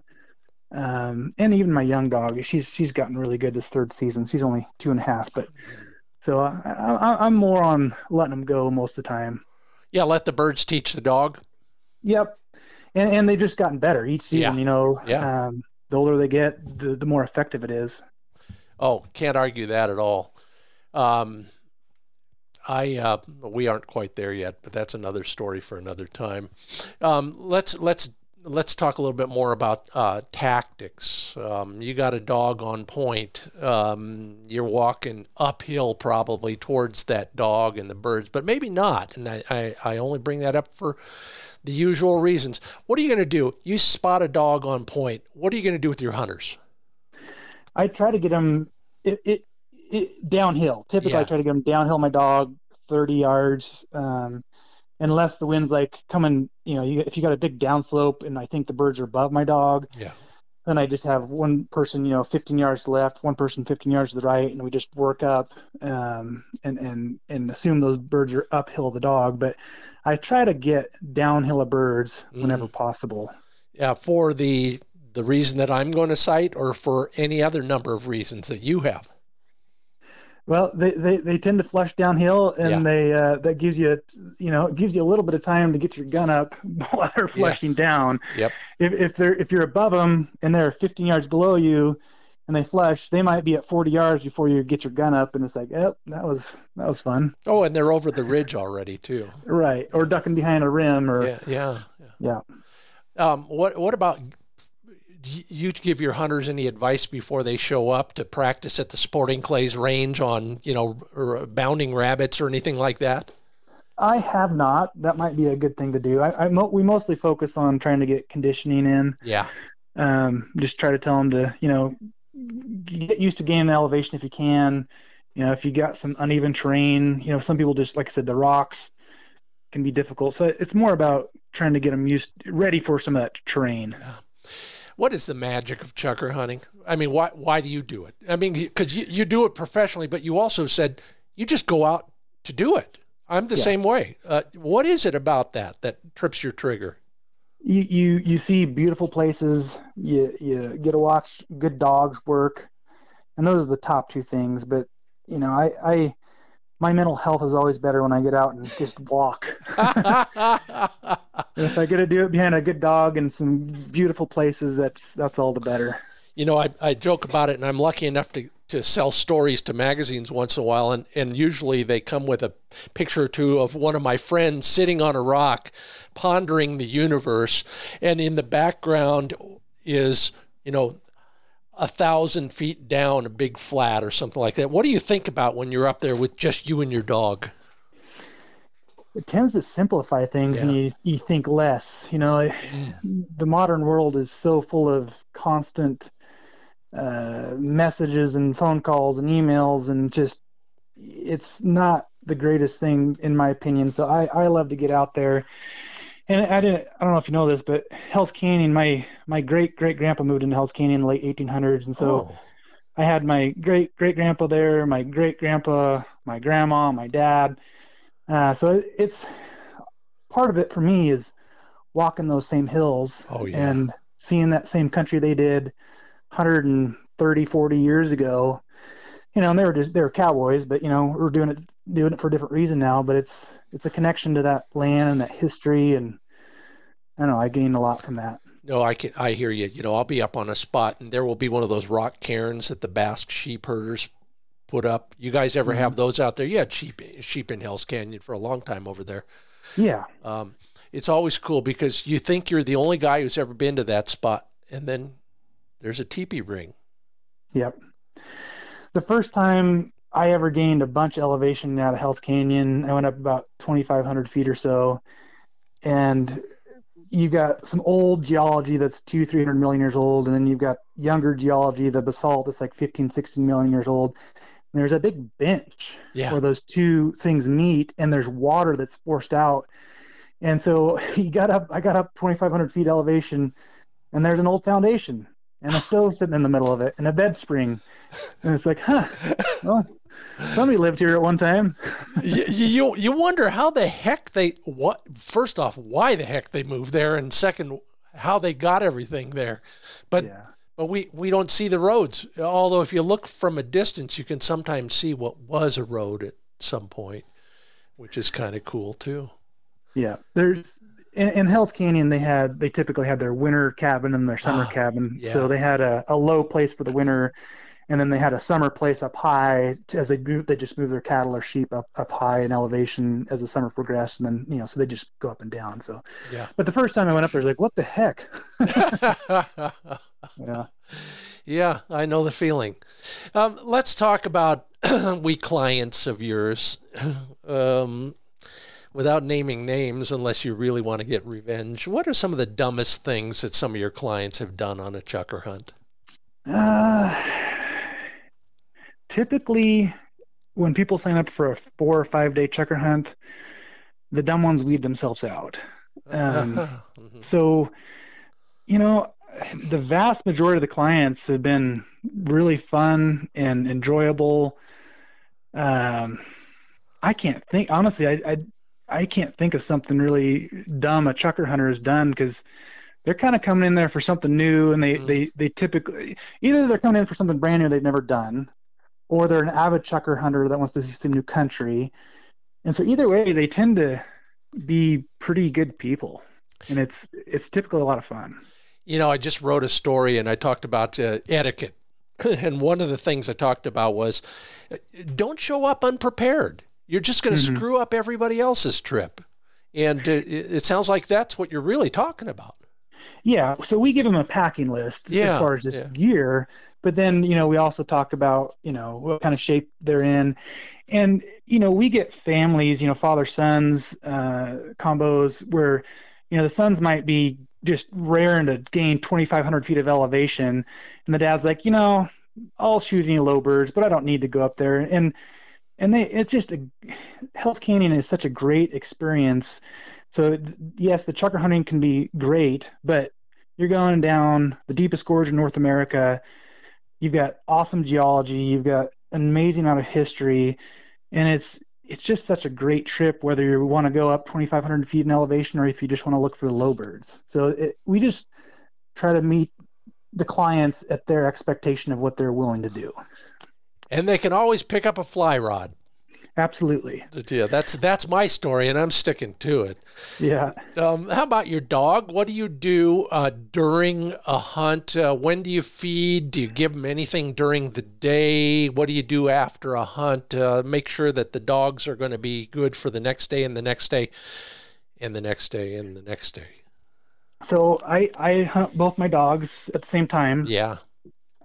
Um, and even my young dog, she's she's gotten really good this third season. She's only two and a half, but so I, I, I'm more on letting them go most of the time. Yeah. Let the birds teach the dog. Yep, and and they've just gotten better each season. Yeah. You know, Yeah. um, the older they get, the the more effective it is. Oh, can't argue that at all. Um, I uh, we aren't quite there yet, but that's another story for another time. Um, let's let's let's talk a little bit more about uh, tactics. Um, you got a dog on point. Um, you're walking uphill probably towards that dog and the birds, but maybe not. And I, I, I only bring that up for the usual reasons. What are you going to do? You spot a dog on point. What are you going to do with your hunters? I try to get them it, it, it downhill. Typically, Yeah. I try to get them downhill. My dog, thirty yards, um, unless the wind's like coming. You know, you, if you got a big downslope, and I think the birds are above my dog, Yeah. then I just have one person, you know, 15 yards left, one person 15 yards to the right, and we just work up um, and and and assume those birds are uphill of the dog. But I try to get downhill of birds whenever possible. Yeah, for the the reason that I'm going to cite, or for any other number of reasons that you have. Well, they, they, they tend to flush downhill, and Yeah. they uh, that gives you you know it gives you a little bit of time to get your gun up [laughs] while they're flushing down. Yep. If if they're if you're above them and they're 15 yards below you, and they flush, they might be at 40 yards before you get your gun up, and it's like, oh, that was that was fun, Oh, and they're over the ridge already too. right? Or ducking behind a rim, or Yeah, yeah. yeah. Um, what what about you give your hunters any advice before they show up to practice at the Sporting Clays range on you know r- bounding rabbits or anything like that? I have not. That might be a good thing to do. I, I mo- we mostly focus on trying to get conditioning in. Yeah, um, just try to tell them to you know get used to gaining elevation if you can you know if you got some uneven terrain you know some people just like i said the rocks can be difficult so it's more about trying to get them used ready for some of that terrain What is the magic of chukar hunting? I mean, why why do you do it? I mean, because you, you do it professionally, but you also said you just go out to do it. I'm the Yeah. same way. Uh, what is it about that that trips your trigger? you you you see beautiful places you you get to watch good dogs work and those are the top two things but you know i i my mental health is always better when i get out and just walk [laughs] [laughs] [laughs] if I get to do it behind a good dog and some beautiful places, that's that's all the better. you know, I, I joke about it, and I'm lucky enough to, to sell stories to magazines once in a while, and, and usually they come with a picture or two of one of my friends sitting on a rock, pondering the universe, and in the background is, you know, a thousand feet down a big flat or something like that. What do you think about when you're up there with just you and your dog? It tends to simplify things, and you you think less. You know, the modern world is so full of constant uh, messages and phone calls and emails, and just it's not the greatest thing in my opinion. So I I love to get out there. And I didn't. I don't know if you know this, but Hell's Canyon. My my great great grandpa moved into Hell's Canyon in the late 1800s, and so Oh, I had my great great grandpa there, my great grandpa, my grandma, my dad. Uh, so it- it's part of it for me is walking those same hills Oh, yeah. and seeing that same country they did 130, 40 years ago. you know, and they were just they were cowboys, but you know, we're doing it doing it for a different reason now. But it's it's a connection to that land and that history, and I don't know. I gained a lot from that. No, I can. I hear you. You know, I'll be up on a spot, and there will be one of those rock cairns that the Basque sheep herders put up. You guys ever mm-hmm. have those out there? Yeah, sheep sheep in Hell's Canyon for a long time over there. Yeah. Um, it's always cool because you think you're the only guy who's ever been to that spot, and then there's a teepee ring. Yep. The first time I ever gained a bunch of elevation out of Hell's Canyon, I went up about 2,500 feet or so, and you've got some old geology that's two, 300 million years old, and then you've got younger geology, the basalt that's like 15, 16 million years old. And there's a big bench yeah. where those two things meet, and there's water that's forced out. And so [laughs] he got up, I got up 2,500 feet elevation, and there's an old foundation and a stove [laughs] sitting in the middle of it and a bed spring. And it's like, huh, well, somebody lived here at one time. [laughs] you, you, you wonder how the heck they, what, first off, why the heck they moved there, and second, how they got everything there. But, yeah. But we, we don't see the roads. Although if you look from a distance, you can sometimes see what was a road at some point, which is kind of cool too. Yeah, there's in, in, Hell's Canyon they had they typically had their winter cabin and their summer oh, cabin. Yeah. So they had a, a low place for the winter, and then they had a summer place up high as they move, they just move their cattle or sheep up up high in elevation as the summer progressed, and then you know so they just go up and down. So yeah. But the first time I went up there, I was like, what the heck? [laughs] yeah. Yeah, I know the feeling. Um, let's talk about [clears throat] we clients of yours. [clears throat] Um, without naming names, unless you really want to get revenge, what are some of the dumbest things that some of your clients have done on a chukar hunt? Uh, typically, when people sign up for a four or five day chukar hunt, the dumb ones weed themselves out. Um, [laughs] mm-hmm. So, you know, the vast majority of the clients have been really fun and enjoyable. Um, I can't think honestly. I, I I can't think of something really dumb a chukar hunter has done because they're kind of coming in there for something new, and they mm. they they typically either they're coming in for something brand new they've never done, or they're an avid chukar hunter that wants to see some new country, and so either way they tend to be pretty good people, and it's it's typically a lot of fun. You know, I just wrote a story and I talked about uh, etiquette, [clears throat] and one of the things I talked about was uh, don't show up unprepared you're just going to mm-hmm. screw up everybody else's trip. And uh, it sounds like that's what you're really talking about. Yeah. So we give them a packing list yeah, as far as this yeah. gear, but then you know we also talk about you know what kind of shape they're in, and you know we get families, you know father sons uh, combos where you know the sons might be just raring to gain 2,500 feet of elevation, and the dad's like, you know, I'll shoot any low birds, but I don't need to go up there, and and they it's just a Hell's Canyon is such a great experience. So yes, the chukar hunting can be great, but you're going down the deepest gorge in North America. You've got awesome geology. You've got an amazing amount of history, and it's it's just such a great trip. Whether you want to go up 2,500 feet in elevation or if you just want to look for low birds. So it, we just try to meet the clients at their expectation of what they're willing to do and they can always pick up a fly rod. Absolutely. Yeah, that's that's my story, and I'm sticking to it. Yeah. Um, how about your dog? What do you do uh, during a hunt? Uh, when do you feed? Do you give them anything during the day? What do you do after a hunt? Uh, make sure that the dogs are going to be good for the next day, and the next day, and the next day, and the next day. So I I hunt both my dogs at the same time. Yeah.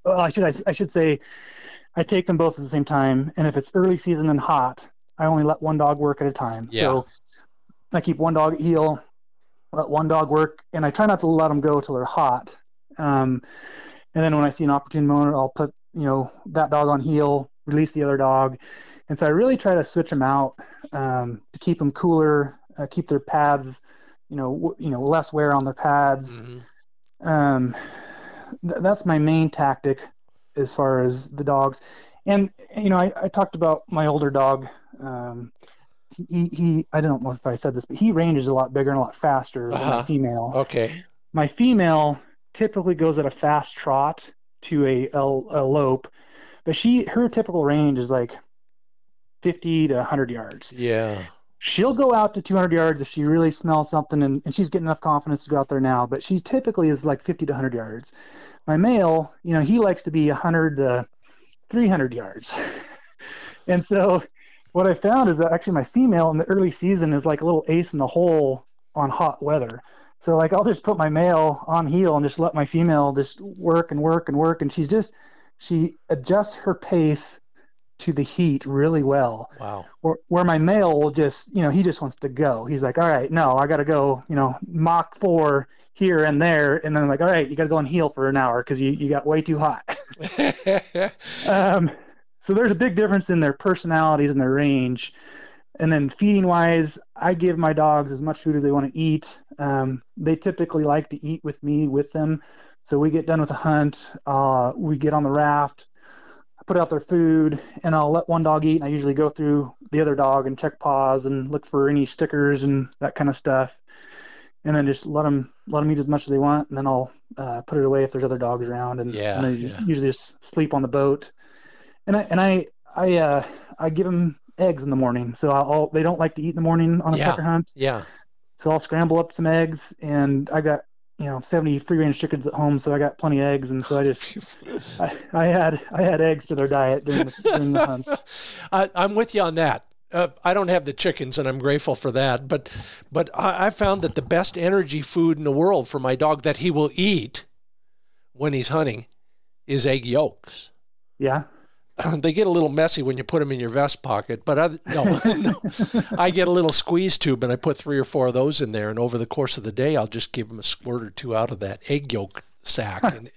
Well, I should I, I should say I take them both at the same time, and if it's early season and hot, I only let one dog work at a time. Yeah. So I keep one dog at heel, let one dog work, and I try not to let them go till they're hot. Um, and then when I see an opportune moment, I'll put you know that dog on heel, release the other dog, and so I really try to switch them out um, to keep them cooler, uh, keep their pads, you know, w- you know, less wear on their pads. Mm-hmm. Um, th- that's my main tactic as far as the dogs. And you know, I, I talked about my older dog. Um, he, he, I don't know if I said this, but he ranges a lot bigger and a lot faster uh-huh. than my female. Okay. My female typically goes at a fast trot to a, a, a lope, but she her typical range is like 50 to 100 yards. Yeah. She'll go out to 200 yards if she really smells something and, and she's getting enough confidence to go out there now, but she typically is like 50 to 100 yards. My male, you know, he likes to be 100 to 300 yards. [laughs] and so what I found is that actually my female in the early season is like a little ace in the hole on hot weather. So like I'll just put my male on heel and just let my female just work and work and work and she's just she adjusts her pace to the heat really well. Wow. Where, where my male will just, you know, he just wants to go. He's like, all right, no, I got to go, you know, Mach 4 here and there. And then I'm like, all right, you got to go on heel for an hour because you, you got way too hot. [laughs] [laughs] um, so there's a big difference in their personalities and their range. And then feeding wise, I give my dogs as much food as they want to eat. Um, they typically like to eat with me with them. So we get done with the hunt, uh, we get on the raft, I put out their food, and I'll let one dog eat. And I usually go through the other dog and check paws and look for any stickers and that kind of stuff. And then just let them let them eat as much as they want, and then I'll uh, put it away if there's other dogs around, and, Yeah, and they yeah. usually just sleep on the boat. And I and I I uh, I give them eggs in the morning, so I'll they don't like to eat in the morning on a Yeah. chukar hunt. yeah. So I'll scramble up some eggs, and I got you know 70 free range chickens at home, so I got plenty of eggs, and so I just [laughs] I, I had I had eggs to their diet during the, during the hunt. [laughs] I, I'm with you on that. Uh, I don't have the chickens, and I'm grateful for that. But, but I, I found that the best energy food in the world for my dog that he will eat when he's hunting is egg yolks. Yeah, [clears throat] they get a little messy when you put them in your vest pocket, but other, no, [laughs] no, I get a little squeeze tube and I put three or four of those in there, and over the course of the day, I'll just give him a squirt or two out of that egg yolk sack, and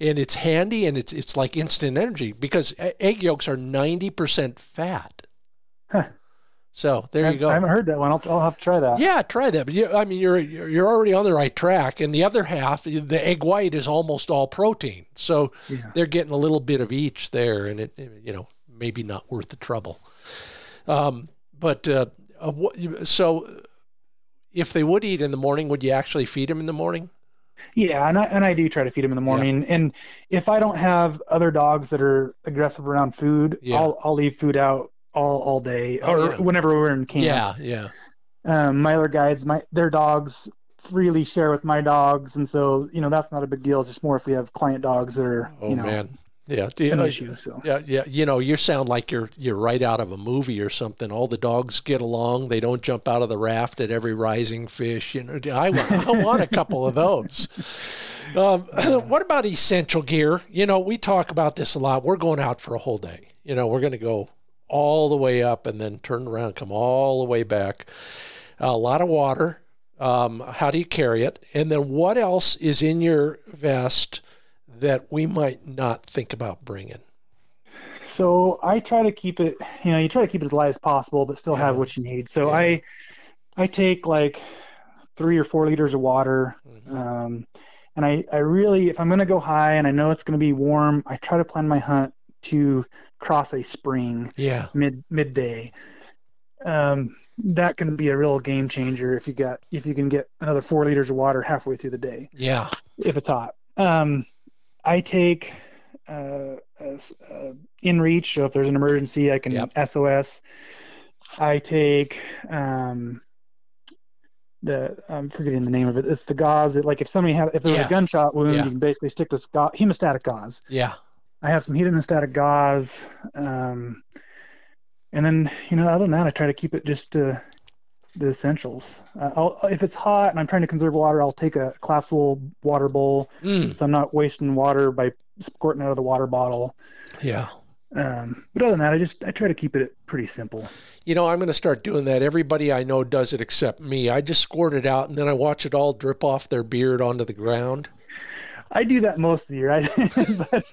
and it's handy and it's it's like instant energy because egg yolks are ninety percent fat. Huh. So there I, you go. I haven't heard that one. I'll, I'll have to try that. Yeah, try that. But you, I mean, you're you're already on the right track. And the other half, the egg white is almost all protein, so Yeah. they're getting a little bit of each there, and it you know maybe not worth the trouble. Um, but uh, uh, what, so if they would eat in the morning, would you actually feed them in the morning? Yeah, and I and I do try to feed them in the morning. And if I don't have other dogs that are aggressive around food, Yeah. I'll I'll leave food out all all day Oh, or yeah. whenever we're in camp. Yeah, yeah. um, my other guides, my their dogs freely share with my dogs, and so you know that's not a big deal. It's just more if we have client dogs that are Oh you know man, yeah. Do you an know- issue. So Yeah, yeah. You know, you sound like you're you're right out of a movie or something. All the dogs get along. They don't jump out of the raft at every rising fish. You know, I, wa- I [laughs] want a couple of those. Um, [clears throat] what about essential gear? You know, we talk about this a lot. We're going out for a whole day. You know, we're going to go all the way up and then turn around, come all the way back. A lot of water. Um, how do you carry it? And then what else is in your vest that we might not think about bringing? so I try to keep it. You know, you try to keep it as light as possible, but still have what you need. So Yeah. I I take like three or four liters of water. Mhm. Um, and I, I really, if I'm going to go high and I know it's going to be warm, I try to plan my hunt to cross a spring Yeah. mid midday. Um, that can be a real game changer if you got if you can get another four liters of water halfway through the day Yeah. if it's hot. Um, I take uh, uh, inReach, so if there's an emergency, I can Yep. SOS. I take um, the I'm forgetting the name of it. It's the gauze that, like, if somebody had if there's Yeah. a gunshot wound, Yeah. you can basically stick this gauze, hemostatic gauze. Yeah. I have some hemostatic gauze, um, and then you know, other than that, I try to keep it just to the essentials. Uh, I'll, if it's hot and I'm trying to conserve water, I'll take a collapsible water bowl, Mm, so I'm not wasting water by squirting out of the water bottle. yeah. Um, but other than that, I just I try to keep it pretty simple. You know, I'm going to start doing that. Everybody I know does it except me. I just squirt it out and then I watch it all drip off their beard onto the ground. I do that most of the year, I, [laughs] but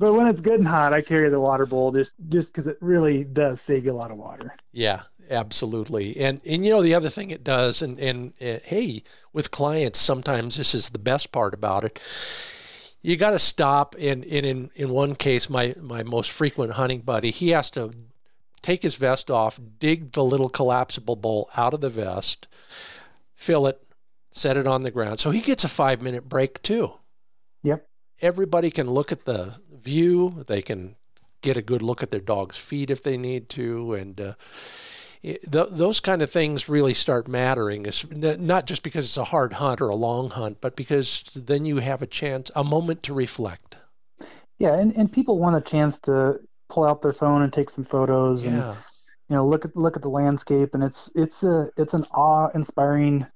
but when it's good and hot, I carry the water bowl just just because it really does save you a lot of water. Yeah, absolutely. And and you know the other thing it does, and and uh, hey, with clients, sometimes this is the best part about it. You got to stop. And, and in in one case, my my most frequent hunting buddy, he has to take his vest off, dig the little collapsible bowl out of the vest, fill it, set it on the ground. So he gets a five minute break too. Yep. Everybody can look at the view. They can get a good look at their dog's feet if they need to, and uh, it, th- those kind of things really start mattering. It's not just because it's a hard hunt or a long hunt, but because then you have a chance, a moment to reflect. Yeah, and, and people want a chance to pull out their phone and take some photos yeah. and you know look at look at the landscape, and it's it's a it's an awe-inspiring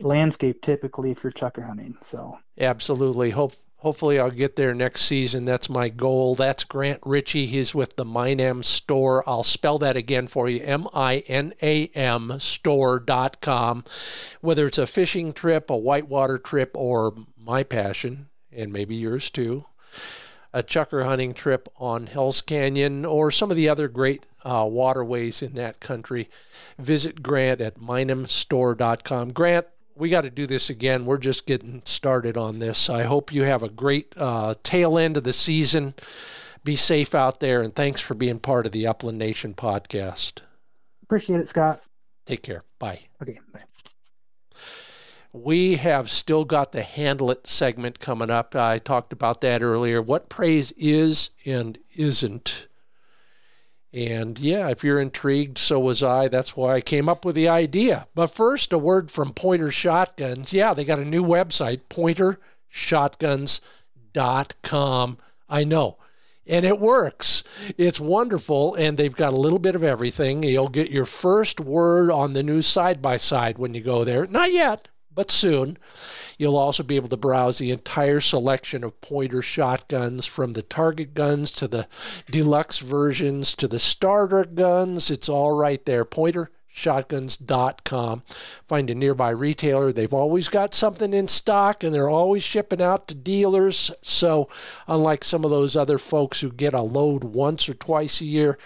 landscape typically if you're chukar hunting. So absolutely, hope hopefully I'll get there next season. That's my goal. That's Grant Ritchie. He's with the Minam store. I'll spell that again for you M I N A M store.com. Whether it's a fishing trip, a whitewater trip, or my passion, and maybe yours too, a chukar hunting trip on Hell's Canyon or some of the other great uh, waterways in that country, visit Grant at minamstore.com. Grant, we got to do this again. We're just getting started on this. I hope you have a great uh, tail end of the season. Be safe out there, and thanks for being part of the Upland Nation podcast. Appreciate it, Scott. Take care. Bye. Okay. Bye. We have still got the handle it segment coming up. I talked about that earlier. What praise is and isn't and yeah, if you're intrigued, so was I. That's why I came up with the idea. But first, a word from Pointer Shotguns. Yeah, they got a new website, pointershotguns.com. I know. And it works. It's wonderful. And they've got a little bit of everything. You'll get your first word on the new side by side when you go there. Not yet, but soon. You'll also be able to browse the entire selection of pointer shotguns from the target guns to the deluxe versions to the starter guns. It's all right there. Pointer shotguns.com. Find a nearby retailer. They've always got something in stock and they're always shipping out to dealers. So, unlike some of those other folks who get a load once or twice a year,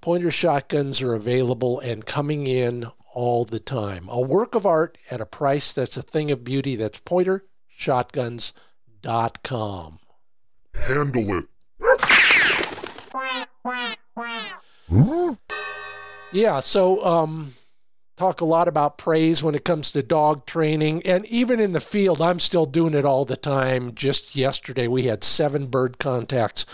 pointer shotguns are available and coming in all the time. A work of art at a price that's a thing of beauty. That's pointershotguns.com. Handle it. Yeah, so um, talk a lot about praise when it comes to dog training. And even in the field, I'm still doing it all the time. Just yesterday, we had seven bird contacts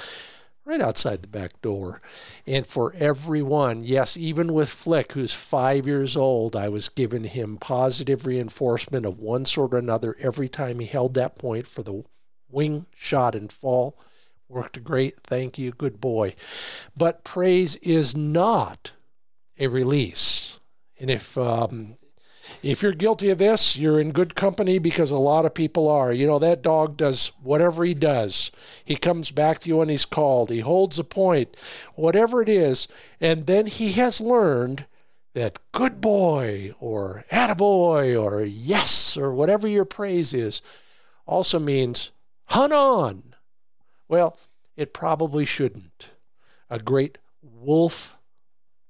right outside the back door. And for everyone, yes, even with Flick, who's five years old, I was giving him positive reinforcement of one sort or another every time he held that point for the wing shot and fall. Worked great. Thank you. Good boy. But praise is not a release. And if um, if you're guilty of this, you're in good company because a lot of people are. You know, that dog does whatever he does. He comes back to you when he's called. He holds a point, whatever it is. And then he has learned that good boy or attaboy or yes or whatever your praise is also means hunt on. Well, it probably shouldn't. A great wolf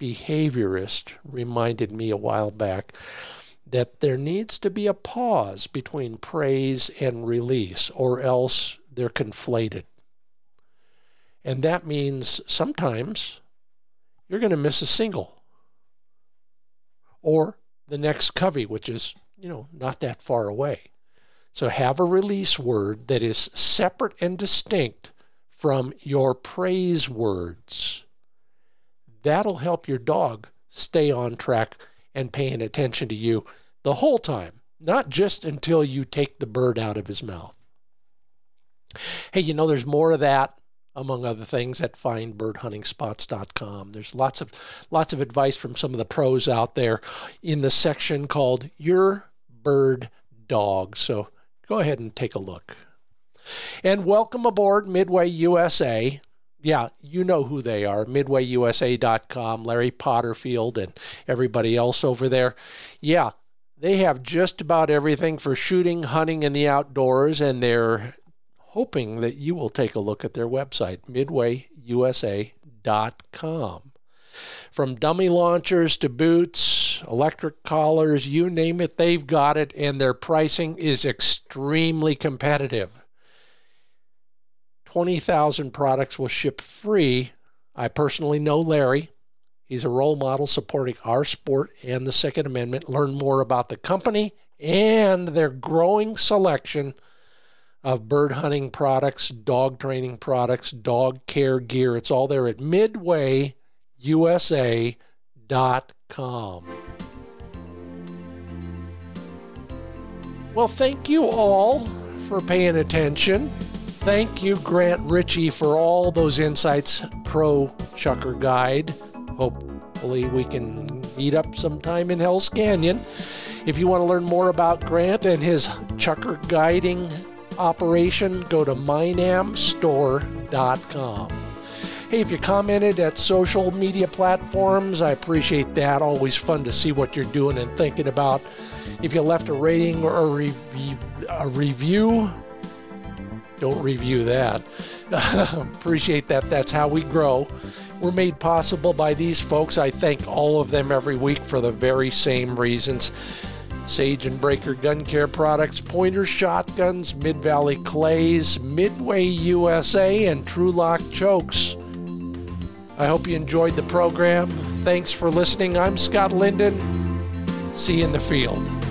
behaviorist reminded me a while back that there needs to be a pause between praise and release, or else they're conflated. And that means sometimes you're going to miss a single or the next covey, which is, you know, not that far away. So have a release word that is separate and distinct from your praise words. That'll help your dog stay on track and paying attention to you the whole time, not just until you take the bird out of his mouth. Hey, you know, there's more of that among other things at findbirdhuntingspots.com. There's lots of lots of advice from some of the pros out there in the section called Your Bird Dog. So go ahead and take a look. And welcome aboard Midway USA. Yeah, you know who they are. MidwayUSA.com, Larry Potterfield, and everybody else over there. Yeah, they have just about everything for shooting, hunting, and the outdoors, and they're hoping that you will take a look at their website, midwayusa.com. From dummy launchers to boots, electric collars, you name it, they've got it, and their pricing is extremely competitive. 20,000 products will ship free. I personally know Larry. He's a role model supporting our sport and the Second Amendment. Learn more about the company and their growing selection of bird hunting products, dog training products, dog care gear. It's all there at midwayusa.com. Well, thank you all for paying attention. Thank you, Grant Ritchie, for all those insights, pro chukar guide. Hopefully, we can meet up sometime in Hell's Canyon. If you want to learn more about Grant and his chukar guiding operation, go to minamstore.com. Hey, if you commented at social media platforms, I appreciate that. Always fun to see what you're doing and thinking about. If you left a rating or a, review, a review don't review that. [laughs] Appreciate that. That's how we grow. We're made possible by these folks. I thank all of them every week for the very same reasons. Sage and Braker Gun Care products, Pointer Shotguns, Mid Valley Clays, Midway USA, and Trulock Chokes. I hope you enjoyed the program. Thanks for listening. I'm Scott Linden. See you in the field.